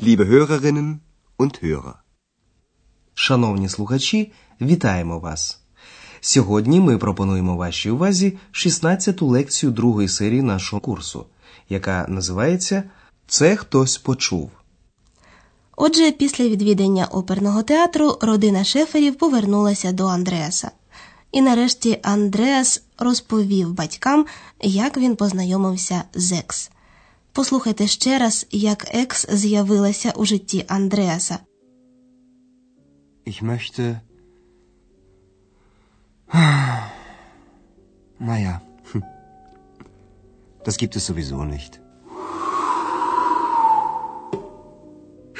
liebe Hörerinnen und Hörer. Шановні слухачі, вітаємо вас! Сьогодні ми пропонуємо вашій увазі 16-ту лекцію другої серії нашого курсу, яка називається Це хтось почув. Отже, після відвідання оперного театру родина шеферів повернулася до Андреаса. І нарешті Андреас розповів батькам, як він познайомився з Екс. Послухайте ще раз, як Екс з'явилася у житті Андреаса. Ich möchte. Naja, hm. das gibt es sowieso nicht.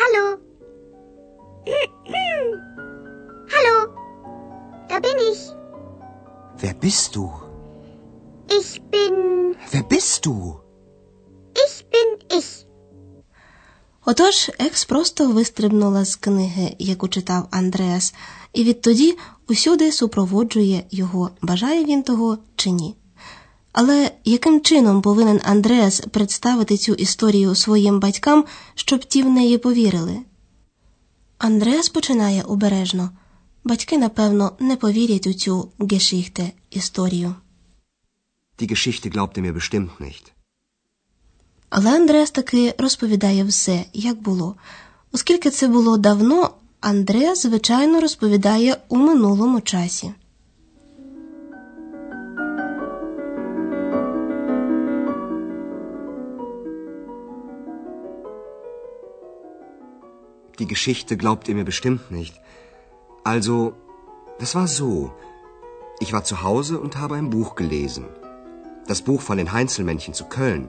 Hallo. Hallo. Da bin ich. Wer bist du? Ich bin. Wer bist du? Отож, Екс просто вистрибнула з книги, яку читав Андреас, і відтоді усюди супроводжує його, бажає він того чи ні. Але яким чином повинен Андреас представити цю історію своїм батькам, щоб ті в неї повірили? Андреас починає обережно. Батьки, напевно, не повірять у цю гешіхте історію. Die Geschichte glaubt ihr mir bestimmt nicht. Але Андреас таки розповідає все, як було. Оскільки це було давно, Андреас, звичайно, розповідає у минулому часі. Die Geschichte glaubt ihr mir bestimmt nicht. Also, das war so. Ich war zu Hause und habe ein Buch gelesen. Das Buch von den Heinzelmännchen zu Köln.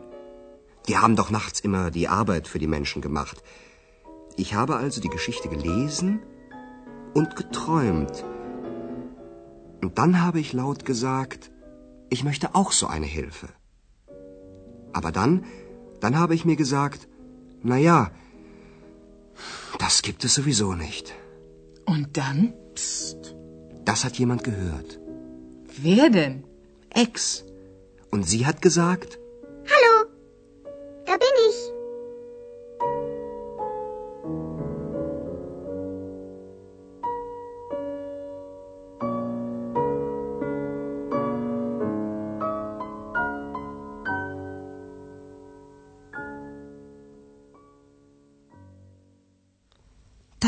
Die haben doch nachts immer die Arbeit für die Menschen gemacht. Ich habe also die Geschichte gelesen und geträumt. Und dann habe ich laut gesagt, ich möchte auch so eine Hilfe. Aber dann, dann habe ich mir gesagt, na ja, das gibt es sowieso nicht. Und dann? Psst. Das hat jemand gehört. Wer denn? Ex. Und sie hat gesagt,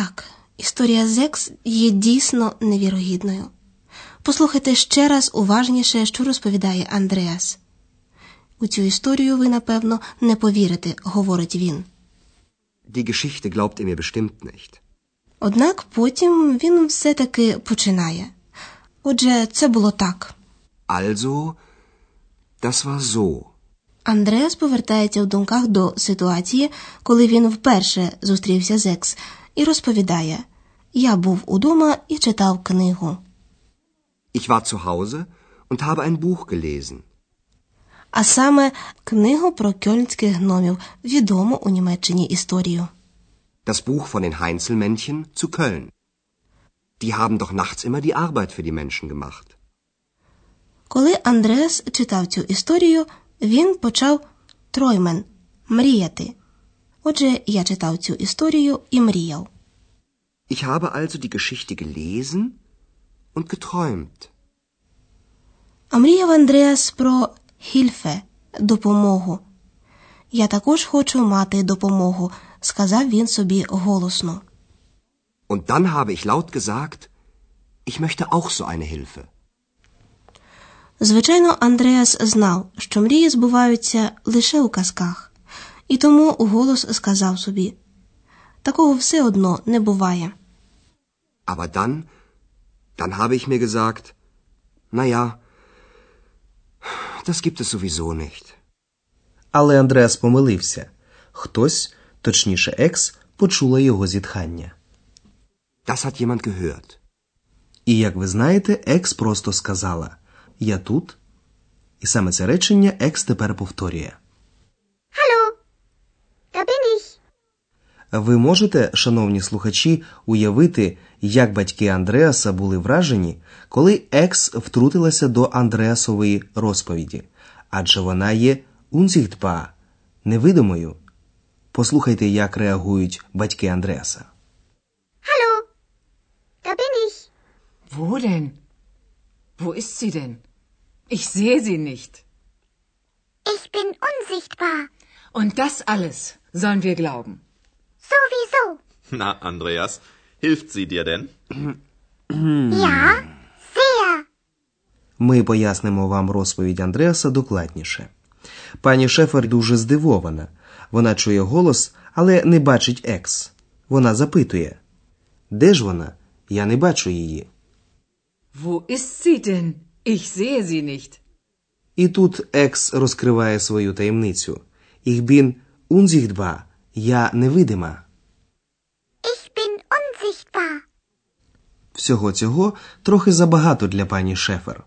Так, історія з Екс є дійсно невірогідною. Послухайте ще раз уважніше, що розповідає Андреас. У цю історію ви, напевно, не повірите, говорить він. die Geschichte glaubt ihr mir bestimmt nicht. Однак потім він все-таки починає. Отже, це було так. Also, das war so. Андреас повертається в думках до ситуації, коли він вперше зустрівся з Екс, і розповідає: Я був удома і читав книгу. Ich war zu Hause und habe ein Buch gelesen. А саме книгу про кьольнських гномів, відому у Німеччині історію. Das Buch von den Heinzelmännchen zu Köln. Die haben doch nachts immer die Arbeit für die Menschen gemacht. Коли Андреас читав цю історію, він почав троймен мріяти. Отже, я читав цю історію і мріяв. Ich habe also die Geschichte gelesen und geträumt. А мріяв Андреас про хільфе допомогу. Я також хочу мати допомогу, сказав він собі голосно. Und dann habe ich laut gesagt, ich möchte auch so eine Hilfe. Звичайно, Андреас знав, що мрії збуваються лише у казках, і тому уголос сказав собі: такого все одно не буває. Aber dann, dann habe ich mir gesagt, na ja, das gibt es sowieso nicht. Але Андреас помилився. Хтось, точніше, екс, почула його зітхання. Das hat jemand gehört. І як ви знаєте, екс просто сказала Я тут. І саме це речення екс тепер повторює. Hallo. Da bin ich. Ви можете, шановні слухачі, уявити, як батьки Андреаса були вражені, коли екс втрутилася до Андреасової розповіді, адже вона є унзігтпа невидимою. Послухайте, як реагують батьки Андреаса. Hallo, da bin ich. Wo denn? Wo ist sie denn? Ich sehe sie nicht. Ich bin unsichtbar. Und das alles sollen wir glauben. Sowieso. Na, Andreas, hilft sie dir denn? Ja, sehr. Ми пояснимо вам розповідь Андреаса докладніше. Пані Шефер дуже здивована. Вона чує голос, але не бачить екс. Вона запитує: Де ж вона? Я не бачу її. Wo ist sie denn? Ich sehe sie nicht. І тут екс розкриває свою таємницю. Ich bin unsichtbar. Я невидима. Ich bin unsichtbar. Всього цього трохи забагато для пані Шефер.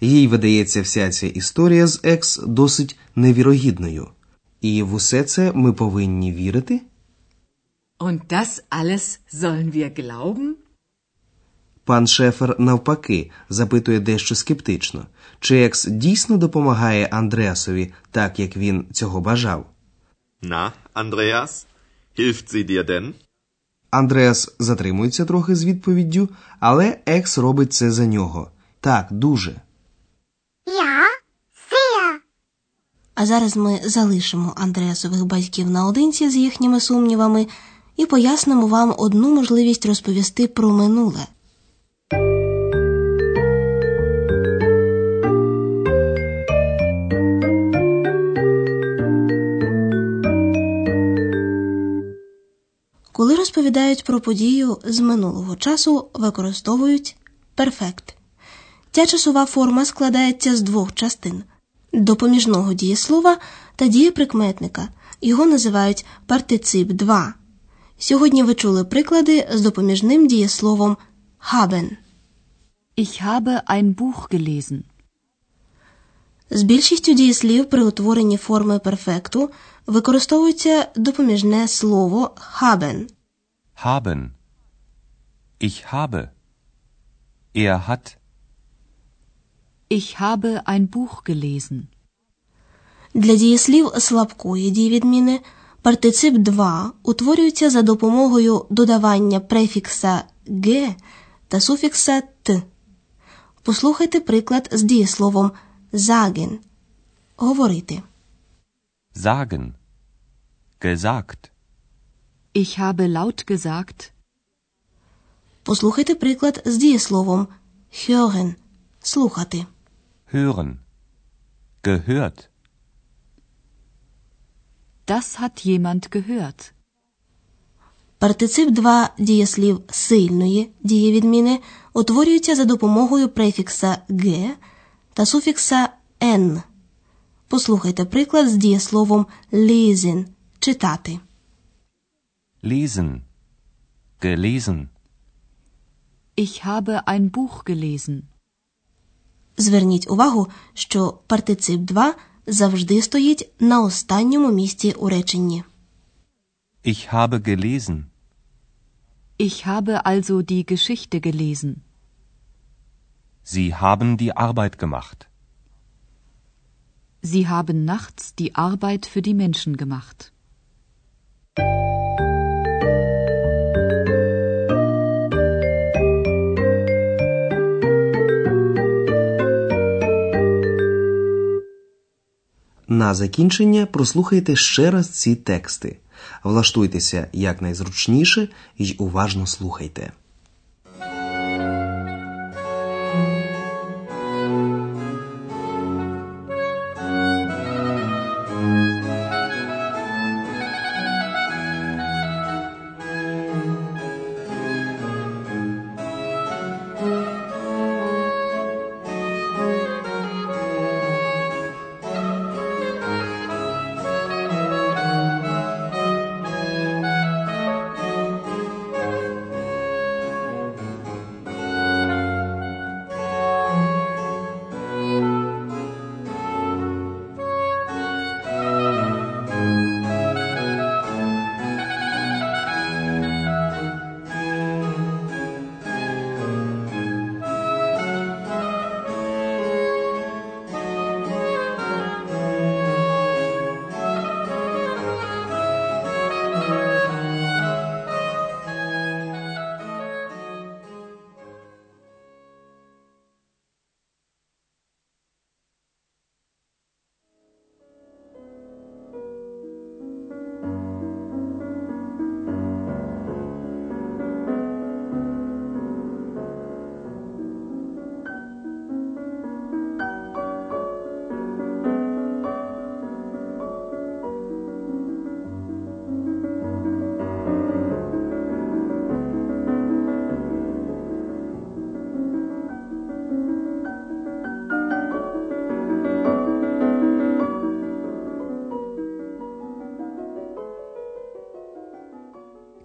Їй видається вся ця історія з екс досить невірогідною. І в усе це ми повинні вірити? Und das alles sollen wir glauben? Пан Шефер, навпаки, запитує дещо скептично, чи екс дійсно допомагає Андреасові так, як він цього бажав. Na, Andreas, hilft sie dir denn? Андреас затримується трохи з відповіддю, але екс робить це за нього. Так, дуже. Ja, sehr. А зараз ми залишимо Андреасових батьків наодинці з їхніми сумнівами і пояснимо вам одну можливість розповісти про минуле. Розповідають про подію з минулого часу, використовують перфект. Ця часова форма складається з двох частин допоміжного дієслова та дієприкметника. Його називають партицип 2. Сьогодні ви чули приклади з допоміжним дієсловом haben. Ich habe ein Buch gelesen. З більшістю дієслів при утворенні форми перфекту використовується допоміжне слово haben. Haben. Ich habe. Er hat. Ich habe ein Buch gelesen. Для дієслів слабкої дієвідміни партицип 2 утворюється за допомогою додавання префікса «ге» та суфікса «т». Послухайте приклад з дієсловом «sagen» – говорити. Sagen. Gesagt. Ich habe laut gesagt, Послухайте приклад з дієсловом «hören» – слухати. Hören. Gehört. das hat jemand gehört. Партицип 2 дієслів сильної дієвідміни утворюється за допомогою префікса «ге» та суфікса «н». Послухайте приклад з дієсловом «lesen» – читати. Lesen. Gelesen. Ich habe ein Buch gelesen. Зверніть увагу, що партицип 2 завжди стоїть на останньому місці у реченні. Ich habe gelesen. Ich habe also die Geschichte gelesen. Sie haben die Arbeit gemacht. Sie haben nachts die Arbeit für die Menschen gemacht. На закінчення прослухайте ще раз ці тексти. Влаштуйтеся якнайзручніше і уважно слухайте.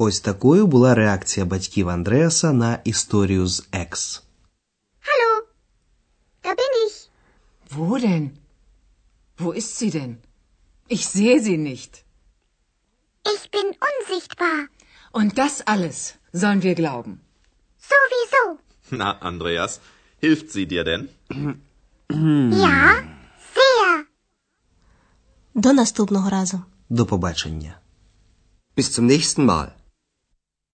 Ось такою була реакція батьків Андреаса на історію з екс. Hallo, da bin ich. Wo denn? Wo ist sie denn? Ich sehe sie nicht. Ich bin unsichtbar. Und das alles sollen wir glauben. Sowieso. Na, Andreas, hilft sie dir denn? Ja, sehr. До наступного разу. До побачення. bis zum nächsten Mal.